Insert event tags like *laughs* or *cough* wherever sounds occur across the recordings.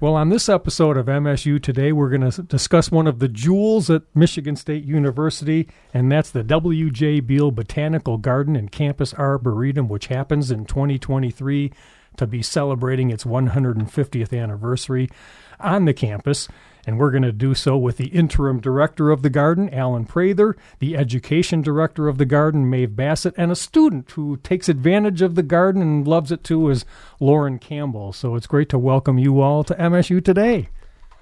Well, on this episode of MSU Today, we're going to discuss one of the jewels at Michigan State University, and that's the W.J. Beal Botanical Garden and Campus Arboretum, which happens in 2023 to be celebrating its 150th anniversary on the campus and we're going to do so with the interim director of the garden, Alan Prather, the education director of the garden, Maeve Bassett, and a student who takes advantage of the garden and loves it too is Loren Campbell. So it's great to welcome you all to MSU today.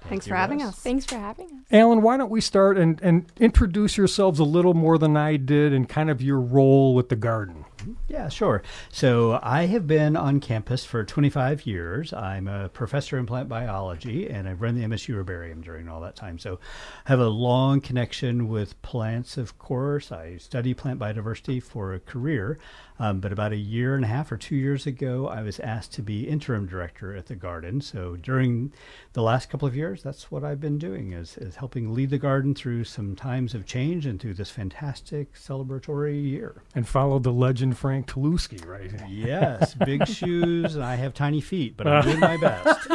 Thanks for having us. Thanks for having us. Alan, why don't we start and, and introduce yourselves a little more than I did and kind of your role with the garden? Yeah, sure. So I have been on campus for 25 years. I'm a professor in plant biology, and I've run the MSU herbarium during all that time. So I have a long connection with plants, of course. I study plant biodiversity for a career. Um, but about a year and a half or two years ago, I was asked to be interim director at the garden. So during the last couple of years, that's what I've been doing is, is helping lead the garden through some times of change and through this fantastic celebratory year. And followed the legend Frank Telewski, right? Yes, big *laughs* shoes, and I have tiny feet, but I'm doing my *laughs* best.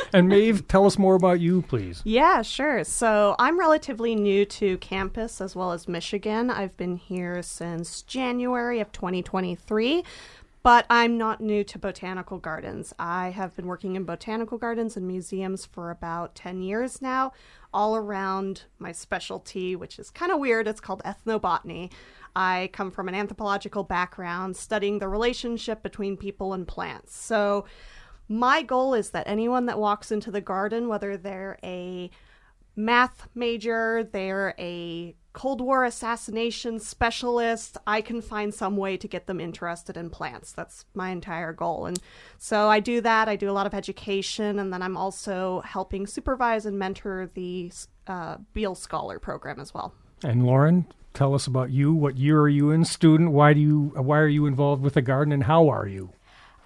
*laughs* and Maeve, tell us more about you, please. Yeah, sure. So I'm relatively new to campus as well as Michigan. I've been here since January of 2023. But I'm not new to botanical gardens. I have been working in botanical gardens and museums for about 10 years now, all around my specialty, which is kind of weird. It's called ethnobotany. I come from an anthropological background studying the relationship between people and plants. So, my goal is that anyone that walks into the garden, whether they're a math major, they're a Cold War assassination specialist, I can find some way to get them interested in plants. That's my entire goal. And so I do that. I do a lot of education, and then I'm also helping supervise and mentor the uh, Beal Scholar program as well. And Loren, tell us about you. What year are you in? Student? Why do you? Why are you involved with the garden? And how are you?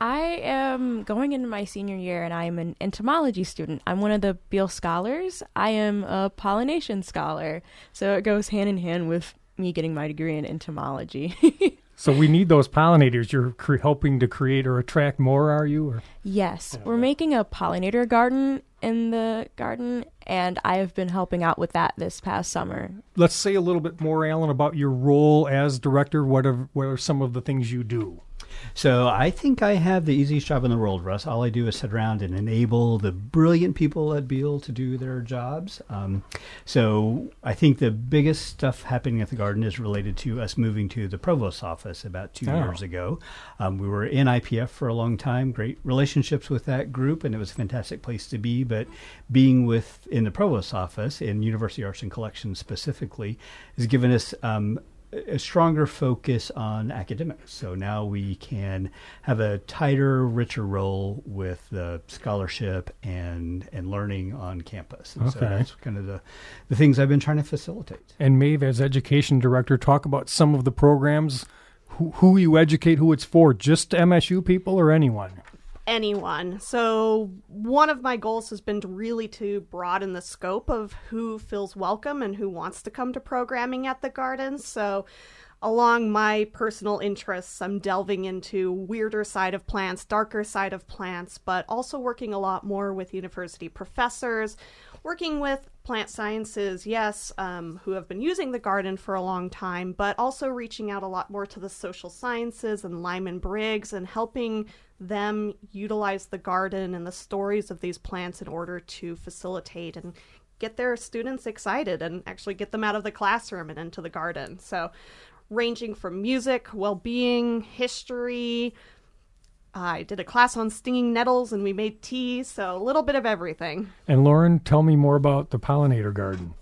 I am going into my senior year and I am an entomology student. I'm one of the Beal scholars. I am a pollination scholar. So it goes hand in hand with me getting my degree in entomology. *laughs* so we need those pollinators. You're cre- helping to create or attract more, are you? Or? Yes. Yeah. We're making a pollinator garden in the garden and I have been helping out with that this past summer. Let's say a little bit more, Alan, about your role as director. What are, what are some of the things you do? So I think I have the easiest job in the world, Russ. All I do is sit around and enable the brilliant people at Beal to do their jobs. Um, so I think the biggest stuff happening at the garden is related to us moving to the provost's office about two oh. years ago. Um, we were in IPF for a long time, great relationships with that group, and it was a fantastic place to be. But being with in the provost's office in University Arts and Collections specifically has given us um, a stronger focus on academics. So now we can have a tighter, richer role with the scholarship and and learning on campus. And okay. so that's kind of the the things I've been trying to facilitate. And Maeve, as education director, talk about some of the programs. Who, who you educate, who it's for, just MSU people or anyone? Anyone. So one of my goals has been to really to broaden the scope of who feels welcome and who wants to come to programming at the garden. So along my personal interests, I'm delving into weirder side of plants, darker side of plants, but also working a lot more with university professors, working with plant sciences, yes, um, who have been using the garden for a long time, but also reaching out a lot more to the social sciences and Lyman Briggs and helping them utilize the garden and the stories of these plants in order to facilitate and get their students excited and actually get them out of the classroom and into the garden. So, ranging from music, well being, history, I did a class on stinging nettles and we made tea, so a little bit of everything. And Loren, tell me more about the pollinator garden.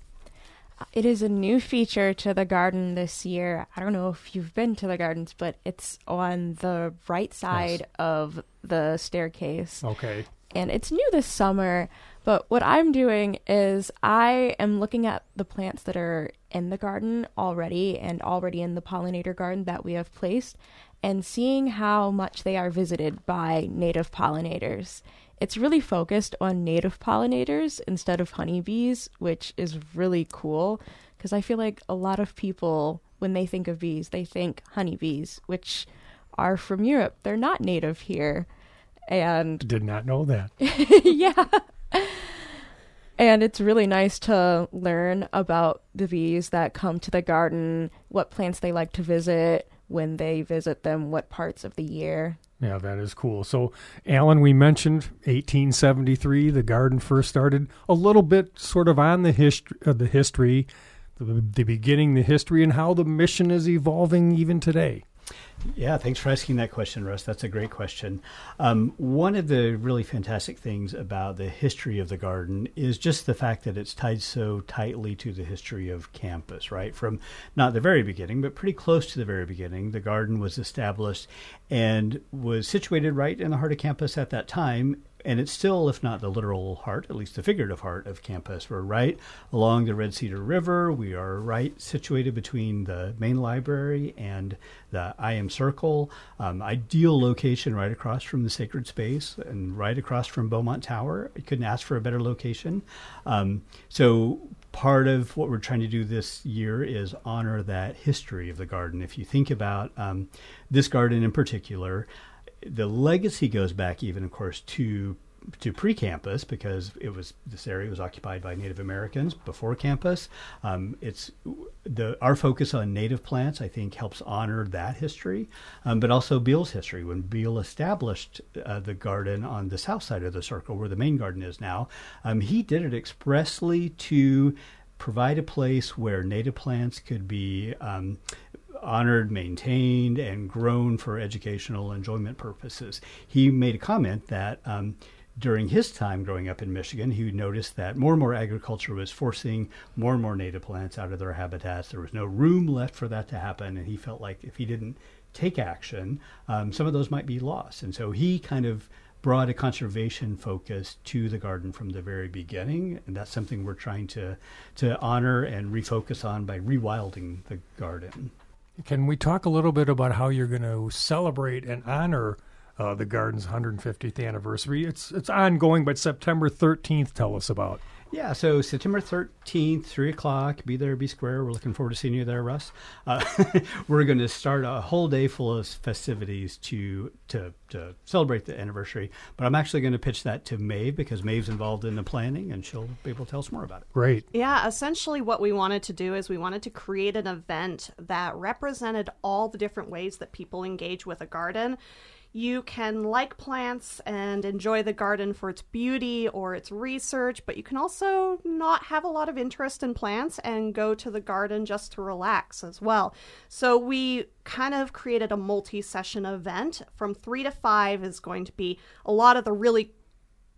It is a new feature to the garden this year. I don't know if you've been to the gardens, but it's on the right side of the staircase. Okay. And it's new this summer, but what I'm doing is I am looking at the plants that are in the garden already and already in the pollinator garden that we have placed and seeing how much they are visited by native pollinators. It's really focused on native pollinators instead of honeybees, which is really cool because I feel like a lot of people, when they think of bees, they think honeybees, which are from Europe. They're not native here. And *laughs* Did not know that. *laughs* yeah. And it's really nice to learn about the bees that come to the garden, what plants they like to visit, when they visit them, what parts of the year. Yeah, that is cool. So, Alan, we mentioned 1873. The garden first started. A little bit, sort of, on the history, uh, the history, the, the beginning, the history, and how the mission is evolving even today. Yeah, thanks for asking that question, Russ. That's a great question. Um, one of the really fantastic things about the history of the garden is just the fact that it's tied so tightly to the history of campus, right? From not the very beginning, but pretty close to the very beginning. The garden was established and was situated right in the heart of campus at that time and it's still, if not the literal heart, at least the figurative heart of campus. We're right along the Red Cedar River. We are right situated between the main library and the IM Circle. Um, ideal location right across from the sacred space and right across from Beaumont Tower. I couldn't ask for a better location. Um, so part of what we're trying to do this year is honor that history of the garden. If you think about um, this garden in particular, the legacy goes back even, of course, to to pre-campus because it was this area was occupied by Native Americans before campus. Um, it's the our focus on native plants, I think, helps honor that history, um, but also Beal's history. When Beal established uh, the garden on the south side of the circle, where the main garden is now, um, he did it expressly to provide a place where native plants could be um, honored, maintained, and grown for educational enjoyment purposes. He made a comment that um, during his time growing up in Michigan, he noticed that more and more agriculture was forcing more and more native plants out of their habitats. There was no room left for that to happen, and he felt like if he didn't take action, um, some of those might be lost. And so he kind of brought a conservation focus to the garden from the very beginning, and that's something we're trying to to honor and refocus on by rewilding the garden. Can we talk a little bit about how you're going to celebrate and honor uh, the garden's 150th anniversary? It's it's ongoing, but September 13th. Tell us about. Yeah, so September 13th, 3 o'clock, be there, be square. We're looking forward to seeing you there, Russ. Uh, *laughs* we're going to start a whole day full of festivities to, to, to celebrate the anniversary. But I'm actually going to pitch that to Maeve because Maeve's involved in the planning and she'll be able to tell us more about it. Great. Yeah, essentially what we wanted to do is we wanted to create an event that represented all the different ways that people engage with a garden you can like plants and enjoy the garden for its beauty or its research, but you can also not have a lot of interest in plants and go to the garden just to relax as well. So we kind of created a multi session event. From three to five is going to be a lot of the really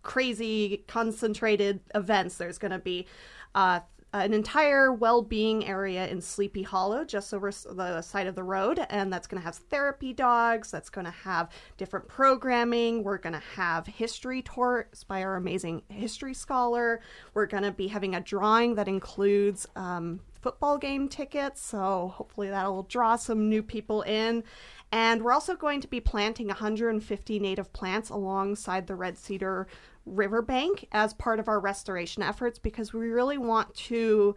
crazy concentrated events. There's going to be uh, an entire well-being area in Sleepy Hollow, just over the side of the road, and that's going to have therapy dogs. That's going to have different programming. We're going to have history tours by our amazing history scholar. We're going to be having a drawing that includes um, football game tickets, so hopefully that'll draw some new people in. And we're also going to be planting 150 native plants alongside the red cedar riverbank as part of our restoration efforts because we really want to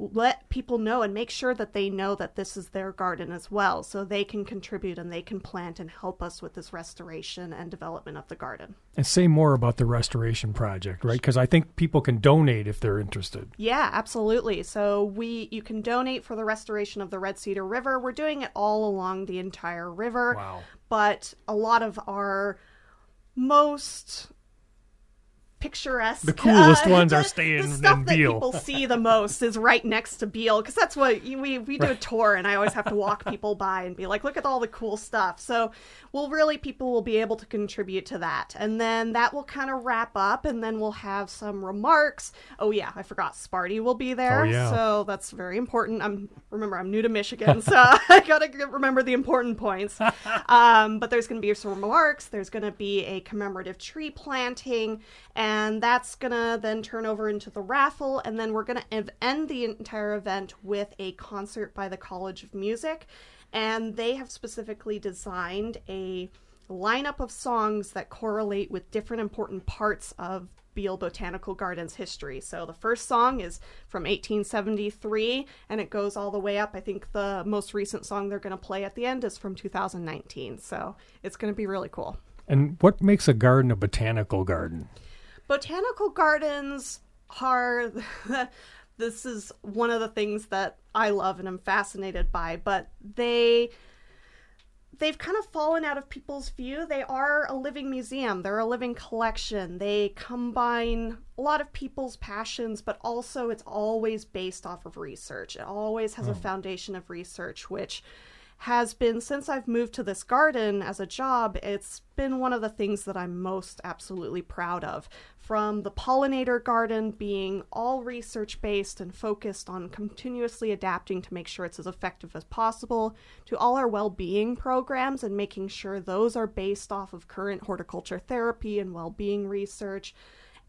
let people know and make sure that they know that this is their garden as well so they can contribute and they can plant and help us with this restoration and development of the garden. And say more about the restoration project, right? Because I think people can donate if they're interested. Yeah, absolutely. So we you can donate for the restoration of the Red Cedar River. We're doing it all along the entire river. Wow. But a lot of our most picturesque. The coolest uh, ones are *laughs* staying the stuff in that Beal. people see the most is right next to Beal because that's what we we do a tour and I always have to walk people by and be like, look at all the cool stuff. So, well, really, people will be able to contribute to that, and then that will kind of wrap up, and then we'll have some remarks. Oh yeah, I forgot Sparty will be there, Oh, yeah. so that's very important. I'm remember I'm new to Michigan, so *laughs* I gotta remember the important points. *laughs* Um, but there's going to be some remarks. There's going to be a commemorative tree planting, and that's going to then turn over into the raffle. And then we're to end the entire event with a concert by the College of Music. And they have specifically designed a lineup of songs that correlate with different important parts of Beal Botanical Gardens history. So the first song is from 1873 and it goes all the way up. I think the most recent song they're going to play at the end is from 2019. So it's going to be really cool. And what makes a garden a botanical garden? Botanical gardens are. *laughs* this is one of the things that I love and I'm fascinated by, but they they've kind of fallen out of people's view. They are a living museum, they're a living collection. They combine a lot of people's passions, but also it's always based off of research. It always has oh. a hmm. foundation of research, which has been since I've moved to this garden as a job, it's been one of the things that I'm most absolutely proud of. From the pollinator garden being all research based and focused on continuously adapting to make sure it's as effective as possible, to all our well being programs and making sure those are based off of current horticulture therapy and well being research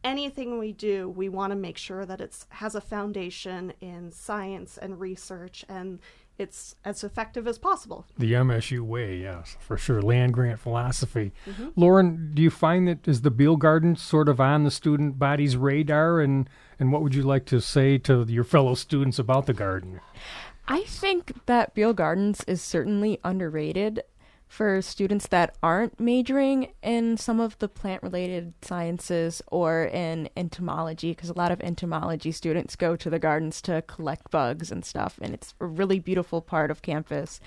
anything we do, we want to make sure that it has a foundation in science and research and it's as effective as possible. The MSU way, yes, for sure. Land grant philosophy. Mm-hmm. Loren, do you find that is the Beal Garden sort of on the student body's radar, and and what would you like to say to your fellow students about the garden? I think that Beal Gardens is certainly underrated for students that aren't majoring in some of the plant related sciences or in entomology because a lot of entomology students go to the gardens to collect bugs and stuff and it's a really beautiful part of campus.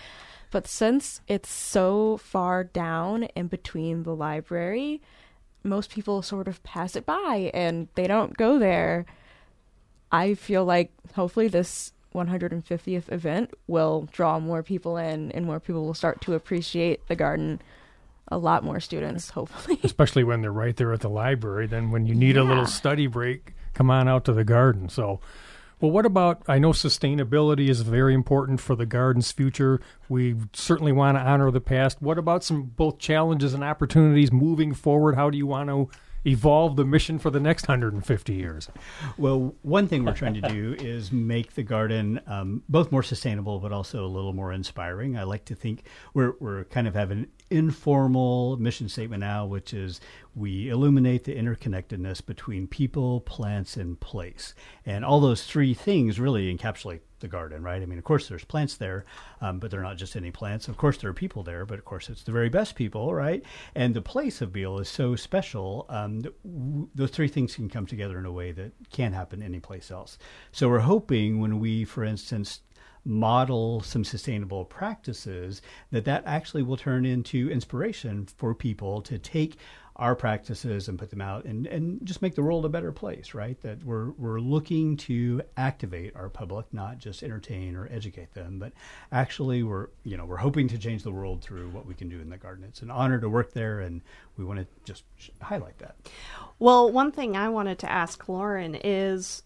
But since it's so far down in between the library most people sort of pass it by and they don't go there. I feel like hopefully this 150th event will draw more people in and more people will start to appreciate the garden a lot more students hopefully. *laughs* Especially when they're right there at the library then when you need yeah. a little study break come on out to the garden. So well what about i know sustainability is very important for the garden's future. We certainly want to honor the past. What about some both challenges and opportunities moving forward? How do you want to evolve the mission for the next 150 years? Well, one thing we're trying to do *laughs* is make the garden um, both more sustainable, but also a little more inspiring. I like to think we're, we're kind of having informal mission statement now, which is we illuminate the interconnectedness between people, plants, and place. And all those three things really encapsulate the garden, right? I mean, of course, there's plants there, um, but they're not just any plants. Of course, there are people there, but of course, it's the very best people, right? And the place of Beal is so special. Um, w- those three things can come together in a way that can't happen anyplace else. So we're hoping when we, for instance, model some sustainable practices that that actually will turn into inspiration for people to take our practices and put them out and, and just make the world a better place, right? That we're, we're looking to activate our public, not just entertain or educate them, but actually we're, you know, we're hoping to change the world through what we can do in the garden. It's an honor to work there and we want to just highlight that. Well, one thing I wanted to ask Loren is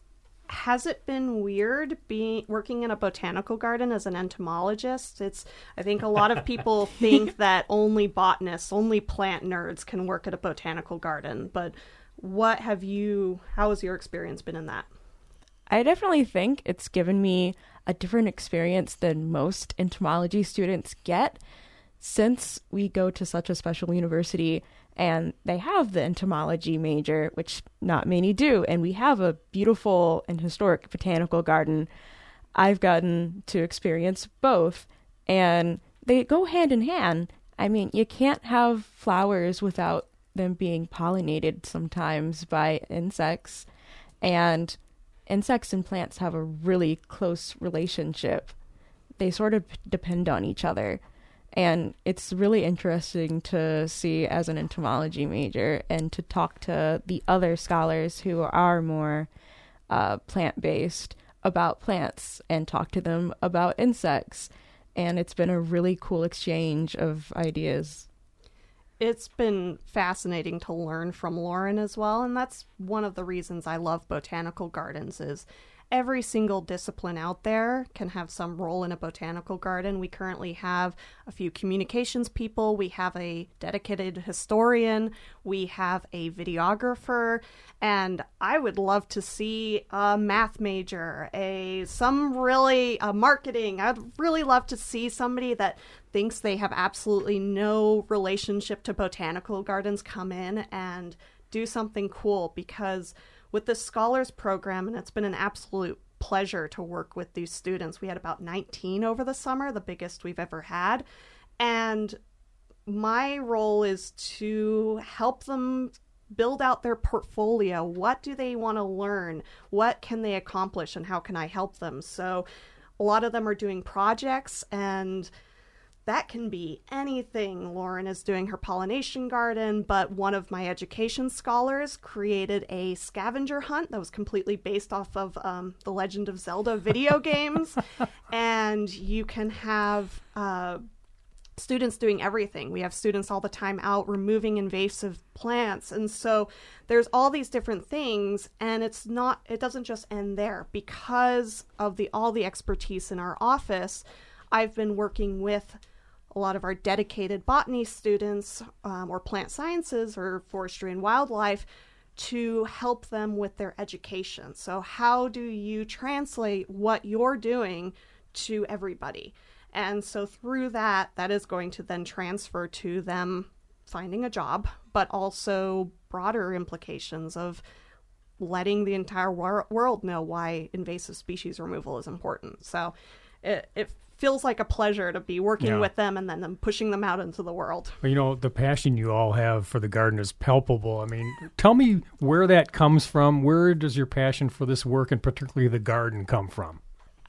has it been weird being working in a botanical garden as an entomologist? It's I think a lot of people *laughs* think that only botanists, only plant nerds can work at a botanical garden, but what have you how has your experience been in that? I definitely think it's given me a different experience than most entomology students get since we go to such a special university and they have the entomology major, which not many do, and we have a beautiful and historic botanical garden. I've gotten to experience both, and they go hand in hand. I mean, you can't have flowers without them being pollinated sometimes by insects, and insects and plants have a really close relationship. They sort of depend on each other. And it's really interesting to see as an entomology major and to talk to the other scholars who are more uh, plant based about plants and talk to them about insects. And it's been a really cool exchange of ideas. It's been fascinating to learn from Loren as well, and that's one of the reasons I love botanical gardens is every single discipline out there can have some role in a botanical garden. We currently have a few communications people, we have a dedicated historian, we have a videographer, and I would love to see a math major, a some really a marketing. I'd really love to see somebody that thinks they have absolutely no relationship to botanical gardens come in and do something cool because with the scholars program, and it's been an absolute pleasure to work with these students. We had about 19 over the summer, the biggest we've ever had. And my role is to help them build out their portfolio. What do they want to learn? What can they accomplish and how can I help them? So a lot of them are doing projects and that can be anything. Loren is doing her pollination garden, but one of my education scholars created a scavenger hunt that was completely based off of um, the Legend of Zelda video *laughs* games. and you can have uh, students doing everything. We have students all the time out removing invasive plants. And so there's all these different things and it's not it doesn't just end there because of the all the expertise in our office. I've been working with a lot of our dedicated botany students um, or plant sciences or forestry and wildlife to help them with their education. So, how do you translate what you're doing to everybody? And so, through that, that is going to then transfer to them finding a job, but also broader implications of letting the entire wor- world know why invasive species removal is important. So, it, it feels like a pleasure to be working Yeah. with them and then them pushing them out into the world. Well, you know, the passion you all have for the garden is palpable. I mean, tell me where that comes from. Where does your passion for this work and particularly the garden come from?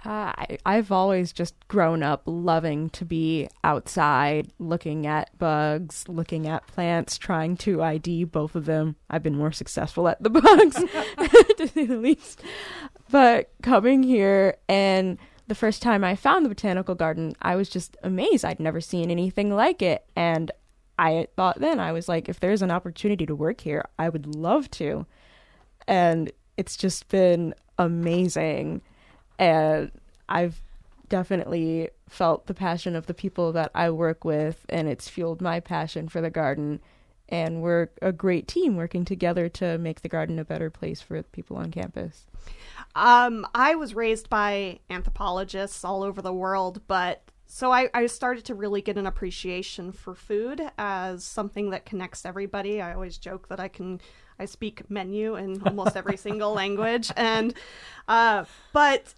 Uh, I, I've always just grown up loving to be outside, looking at bugs, looking at plants, trying to ID both of them. I've been more successful at the *laughs* bugs, *laughs* to say the least. But coming here and the first time I found the botanical garden, I was just amazed. I'd never seen anything like it. And I thought then, I was like, if there's an opportunity to work here, I would love to. And it's just been amazing and I've definitely felt the passion of the people that I work with, and it's fueled my passion for the garden. And we're a great team working together to make the garden a better place for people on campus. Um, I was raised by anthropologists all over the world, but so I, I started to really get an appreciation for food as something that connects everybody. I always joke that I can I speak menu in almost every *laughs* single language, and uh, but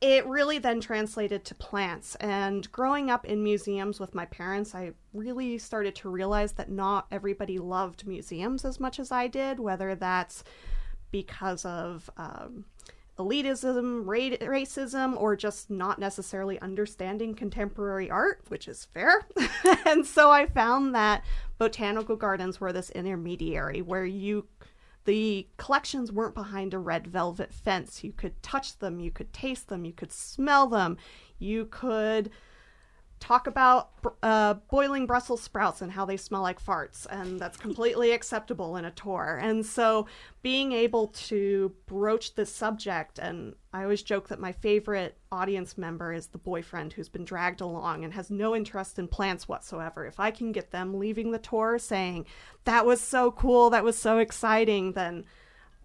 it really then translated to plants. And growing up in museums with my parents, I really started to realize that not everybody loved museums as much as I did, whether that's because of um, elitism, ra- racism, or just not necessarily understanding contemporary art, which is fair. *laughs* and so I found that botanical gardens were this intermediary where you the collections weren't behind a red velvet fence. You could touch them, you could taste them, you could smell them, you could talk about uh, boiling Brussels sprouts and how they smell like farts, and that's completely acceptable in a tour. And so, being able to broach this subject, and I always joke that my favorite audience member is the boyfriend who's been dragged along and has no interest in plants whatsoever. If I can get them leaving the tour saying, That was so cool, that was so exciting, then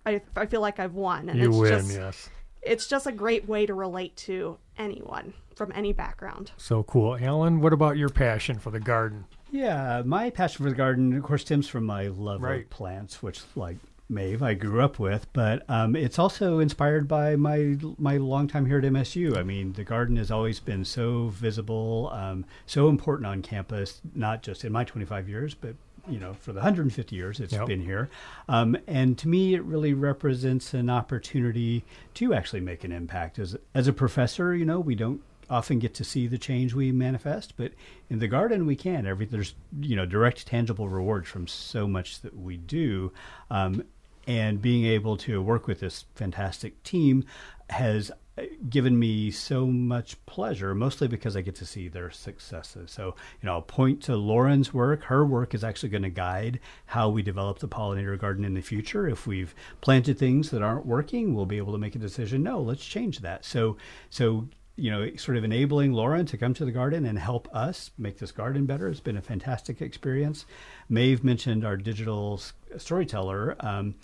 I, I feel like I've won. And you it's win, just, yes. It's just a great way to relate to anyone from any background. So cool. Alan, what about your passion for the garden? Yeah, my passion for the garden, of course, stems from my love Right. of plants, which, like Maeve, I grew up with. But um, it's also inspired by my my long time here at MSU. I mean, the garden has always been so visible, um, so important on campus, not just in my 25 years, but you know, for the 150 years it's Yep. been here. Um, and to me, it really represents an opportunity to actually make an impact. As as a professor, you know, we don't often get to see the change we manifest, but in the garden we can. Every there's you know direct tangible rewards from so much that we do, um, and being able to work with this fantastic team has given me so much pleasure, mostly because I get to see their successes. So, you know, I'll point to Loren's work. Her work is actually going to guide how we develop the pollinator garden in the future. If we've planted things that aren't working, we'll be able to make a decision. No, let's change that. So, so you know, sort of enabling Loren to come to the garden and help us make this garden better It's been a fantastic experience. Maeve mentioned our digital storyteller, um,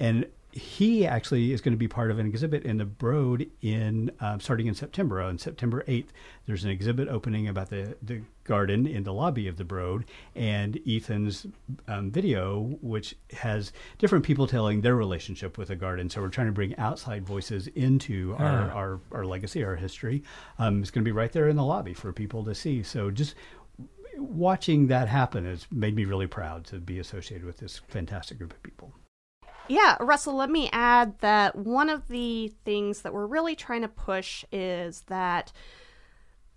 and he actually is going to be part of an exhibit in the Broad in um, starting in September. On September 8th, there's an exhibit opening about the, the garden in the lobby of the Broad, and Ethan's um, video, which has different people telling their relationship with the garden. So we're trying to bring outside voices into our, our, our legacy, our history. Um, it's going to be right there in the lobby for people to see. So just watching that happen has made me really proud to be associated with this fantastic group of people. Yeah, Russell, let me add that one of the things that we're really trying to push is that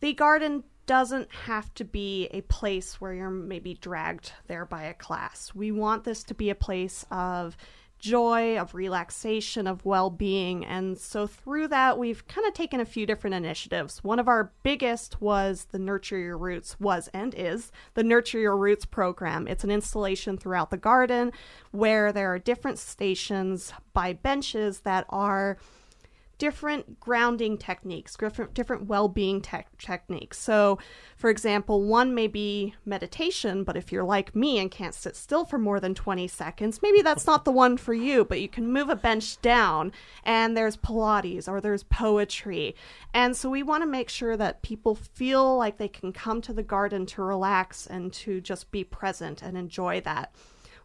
the garden doesn't have to be a place where you're maybe dragged there by a class. We want this to be a place of joy, of relaxation, of well being. And so through that, we've kind of taken a few different initiatives. One of our biggest was the Nurture Your Roots, was and is the Nurture Your Roots program. It's an installation throughout the garden where there are different stations by benches that are different grounding techniques, different, different well being te- techniques. So, for example, one may be meditation, but if you're like me and can't sit still for more than 20 seconds, maybe that's not the one for you, but you can move a bench down and there's Pilates or there's poetry. And so, we want to make sure that people feel like they can come to the garden to relax and to just be present and enjoy that.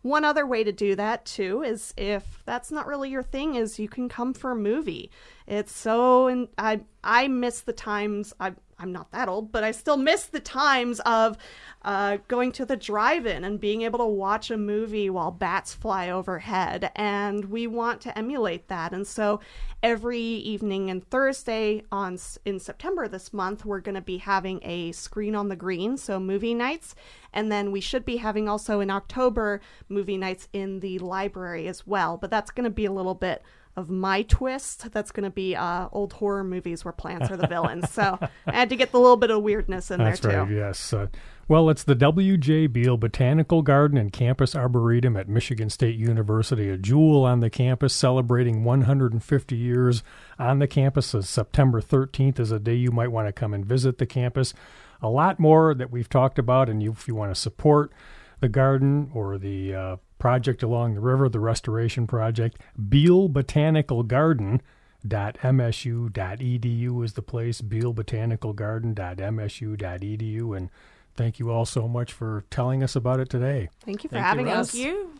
One other way to do that too is if that's not really your thing is you can come for a movie. It's so and I I miss the times I I'm not that old, but I still miss the times of uh, going to the drive-in and being able to watch a movie while bats fly overhead. And we want to emulate that. And so every evening and Thursday on in September this month, we're going to be having a screen on the green, so movie nights. And then we should be having also in October movie nights in the library as well. But that's going to be a little bit of my twist that's going to be uh, old horror movies where plants are the villains. so I had to get the little bit of weirdness in that's there right, too. Yes. Uh, well, it's the W.J. Beal Botanical Garden and Campus Arboretum at Michigan State University, a jewel on the campus celebrating 150 years on the campus. September 13th is a day you might want to come and visit the campus. A lot more that we've talked about, and you, if you want to support the garden or the uh, project along the river, the restoration project. Beal Botanical Garden. .msu.edu is the place, bealbotanicalgarden.msu.edu. And thank you all so much for telling us about it today. Thank you for Thank having Russ. us. Thank you.